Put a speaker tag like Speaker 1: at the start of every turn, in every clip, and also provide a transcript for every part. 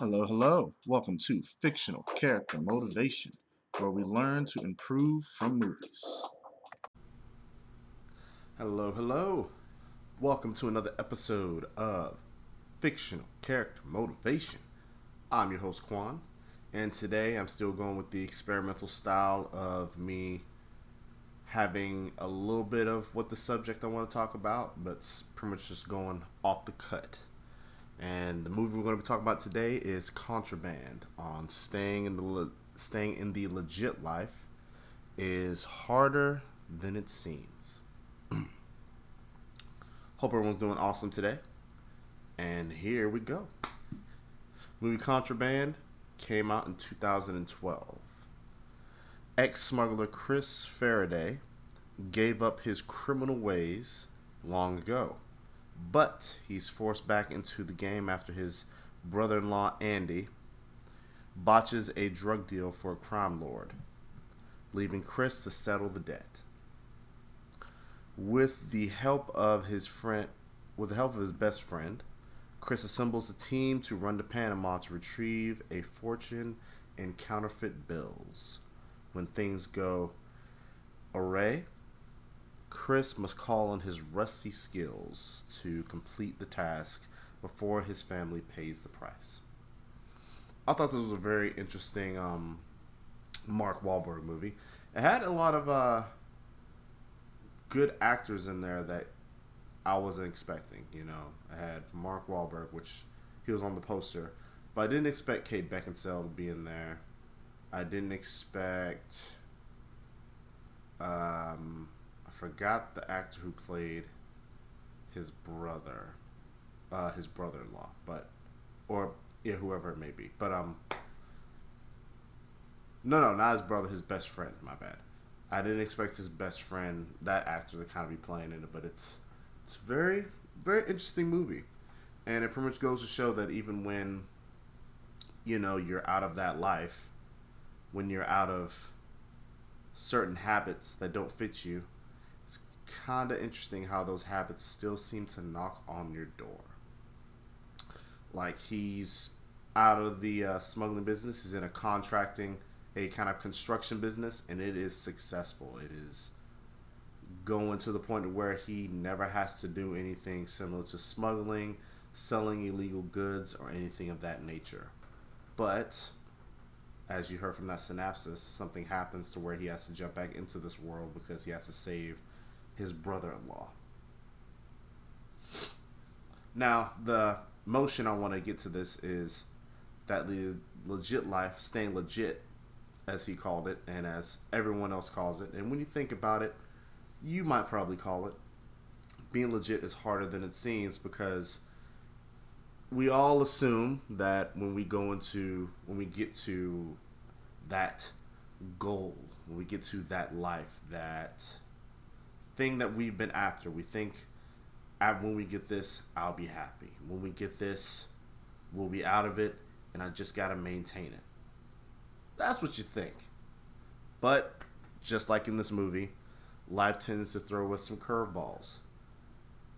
Speaker 1: Hello, hello. Welcome to Fictional Character Motivation, where we learn to improve from movies. Hello, hello. Welcome to another episode of Fictional Character Motivation. I'm your host, Quan, and today I'm still going with the experimental style of me having a little bit of what the subject I want to talk about, but pretty much just going off the cut. And the movie we're going to be talking about today is Contraband on staying in the le- staying in the legit life is harder than it seems. Hope everyone's doing awesome today. And here we go. Movie Contraband came out in 2012. Ex smuggler Chris Faraday gave up his criminal ways long ago but he's forced back into the game after his brother in law, Andy, botches a drug deal for a crime lord, leaving Chris to settle the debt. With the help of his friend, with the help of his best friend, Chris assembles a team to run to Panama to retrieve a fortune in counterfeit bills. When things go awry, Chris must call on his rusty skills to complete the task before his family pays the price. I thought this was a very interesting um, Mark Wahlberg movie. It had a lot of uh, good actors in there that I wasn't expecting. You know, I had Mark Wahlberg, which he was on the poster, but I didn't expect Kate Beckinsale to be in there. I didn't expect. Um, forgot the actor who played his brother, uh, his brother-in-law, but or yeah, whoever it may be. But um, no, no, not his brother, his best friend. My bad. I didn't expect his best friend, that actor, to kind of be playing in it, but it's it's very very interesting movie, and it pretty much goes to show that even when you know you're out of that life, when you're out of certain habits that don't fit you, kind of interesting how those habits still seem to knock on your door. Like he's out of the uh, smuggling business, he's in a contracting, a kind of construction business, and it is successful. It is going to the point where he never has to do anything similar to smuggling, selling illegal goods, or anything of that nature. But as you heard from that synopsis, something happens to where he has to jump back into this world because he has to save his brother in law. Now, the motion I want to get to this is that the legit life, staying legit, as he called it, and as everyone else calls it. And when you think about it, you might probably call it being legit is harder than it seems because we all assume that when we go into when we get to that goal when we get to that life that thing that we've been after. We think, when we get this, I'll be happy. When we get this, we'll be out of it, and I just got to maintain it. That's what you think. But, just like in this movie, life tends to throw us some curveballs.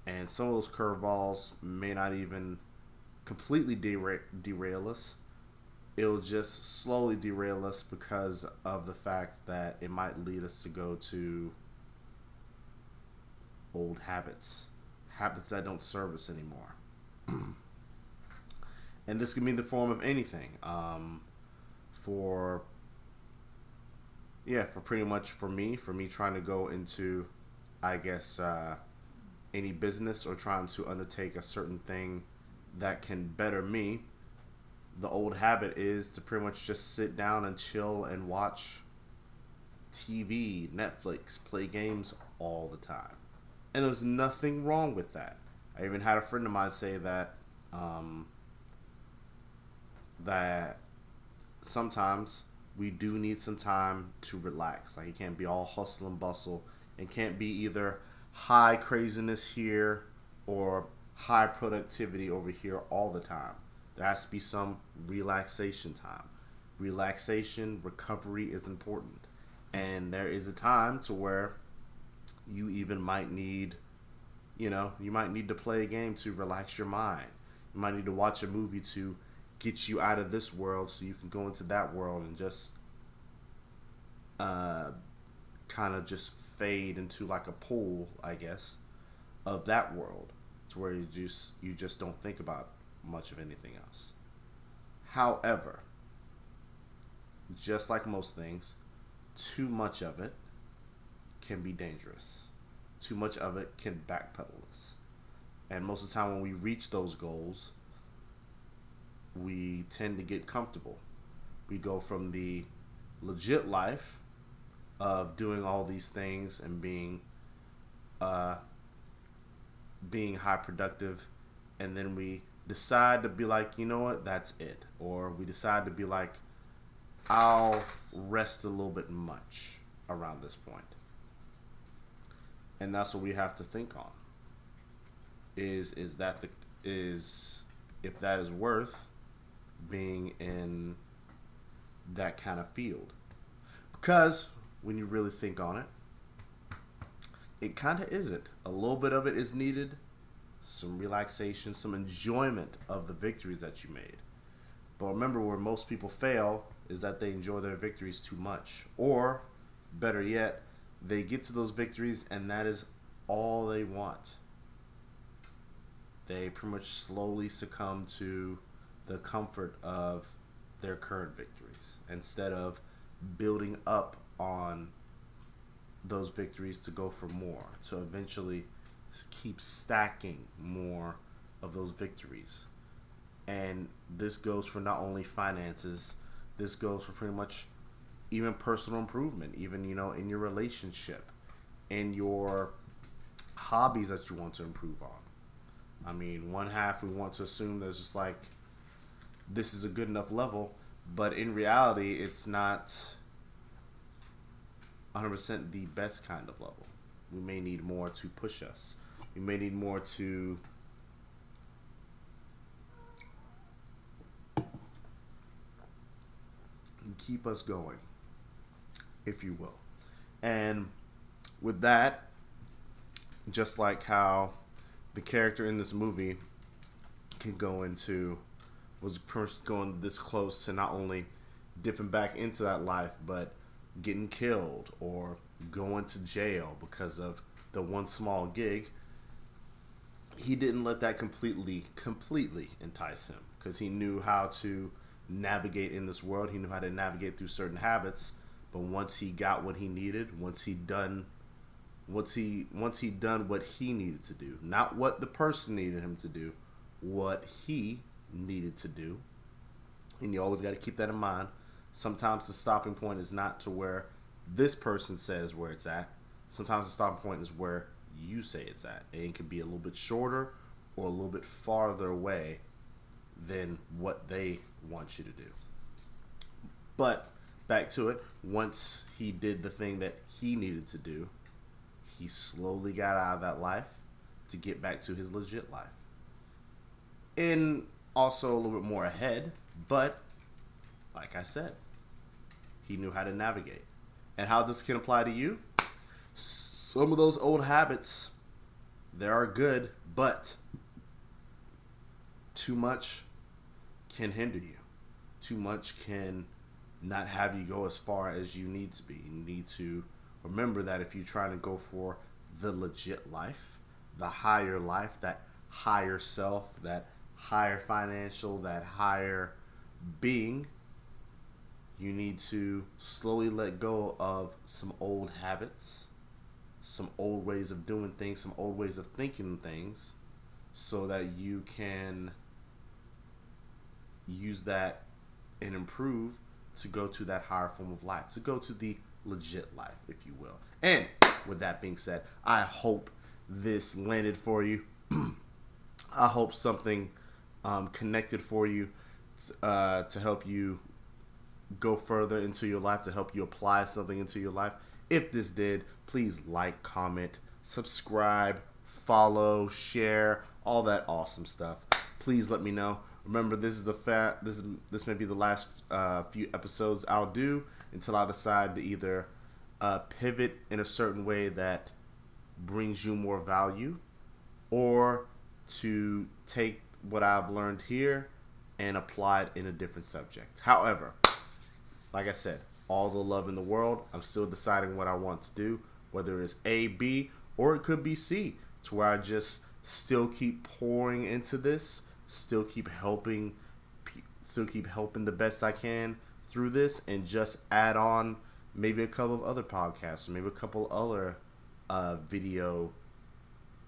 Speaker 1: And some of those curveballs may not even completely dera- derail us. It'll just slowly derail us because of the fact that it might lead us to go to old habits, habits that don't serve us anymore. and this can be the form of anything. Um, for yeah, for pretty much for me, for me trying to go into, I guess, uh, any business or trying to undertake a certain thing that can better me. The old habit is to pretty much just sit down and chill and watch TV, Netflix, play games all the time and there's nothing wrong with that. I even had a friend of mine say that um, that sometimes we do need some time to relax. Like it can't be all hustle and bustle. It can't be either high craziness here or high productivity over here all the time. There has to be some relaxation time. Relaxation, recovery is important. And there is a time to where you even might need, you know, you might need to play a game to relax your mind. You might need to watch a movie to get you out of this world so you can go into that world and just uh, kind of just fade into like a pool, I guess, of that world to where you just you just don't think about much of anything else. However, just like most things, too much of it can be dangerous. Too much of it can backpedal us. And most of the time when we reach those goals, we tend to get comfortable. We go from the legit life of doing all these things and being uh, being high productive, and then we decide to be like, you know what, that's it, or we decide to be like, I'll rest a little bit much around this point, and that's what we have to think on. Is is that the is if that is worth being in that kind of field because when you really think on it, it kind of isn't. A little bit of it is needed, some relaxation, some enjoyment of the victories that you made. But remember, where most people fail is that they enjoy their victories too much. Or, better yet, they get to those victories and that is all they want. They pretty much slowly succumb to the comfort of their current victories instead of building up on those victories to go for more, to eventually keep stacking more of those victories. And this goes for not only finances, this goes for pretty much even personal improvement, even, you know, in your relationship, in your hobbies that you want to improve on. I mean, one half we want to assume there's just like this is a good enough level, but in reality, it's not 100% the best kind of level. We may need more to push us. We may need more to keep us going, if you will. And with that, just like how the character in this movie can go into was going this close to not only dipping back into that life, but getting killed or going to jail because of the one small gig. He didn't let that completely, completely entice him because he knew how to navigate in this world. He knew how to navigate through certain habits. But once he got what he needed, once he done, once he once he done what he needed to do, not what the person needed him to do, what he needed to do. And you always got to keep that in mind. Sometimes the stopping point is not to where this person says where it's at. Sometimes the stopping point is where you say it's at. And it can be a little bit shorter or a little bit farther away than what they want you to do. But back to it, once he did the thing that he needed to do, he slowly got out of that life to get back to his legit life. And also a little bit more ahead, but like I said, he knew how to navigate. And how this can apply to you? Some of those old habits, they are good, but too much can hinder you. Too much can not have you go as far as you need to be. You need to remember that if you're trying to go for the legit life, the higher life, that higher self, that higher financial, that higher being, you need to slowly let go of some old habits, some old ways of doing things, some old ways of thinking things, so that you can use that and improve to go to that higher form of life, to go to the legit life, if you will. And with that being said, I hope this landed for you. I hope something um, connected for you uh, to help you go further into your life, to help you apply something into your life. If this did, please like, comment, subscribe, follow, share, all that awesome stuff. Please let me know. Remember, this is the fat. This is this may be the last uh, few episodes I'll do until I decide to either uh, pivot in a certain way that brings you more value, or to take what I've learned here and apply it in a different subject. However, like I said, all the love in the world. I'm still deciding what I want to do, whether it's A, B, or it could be C, to where I just still keep pouring into this, still keep helping, still keep helping the best I can through this, and just add on maybe a couple of other podcasts, or maybe a couple other uh, video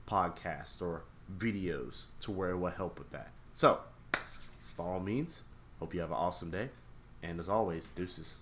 Speaker 1: podcasts or videos to where it will help with that. So, by all means, hope you have an awesome day. And as always, deuces.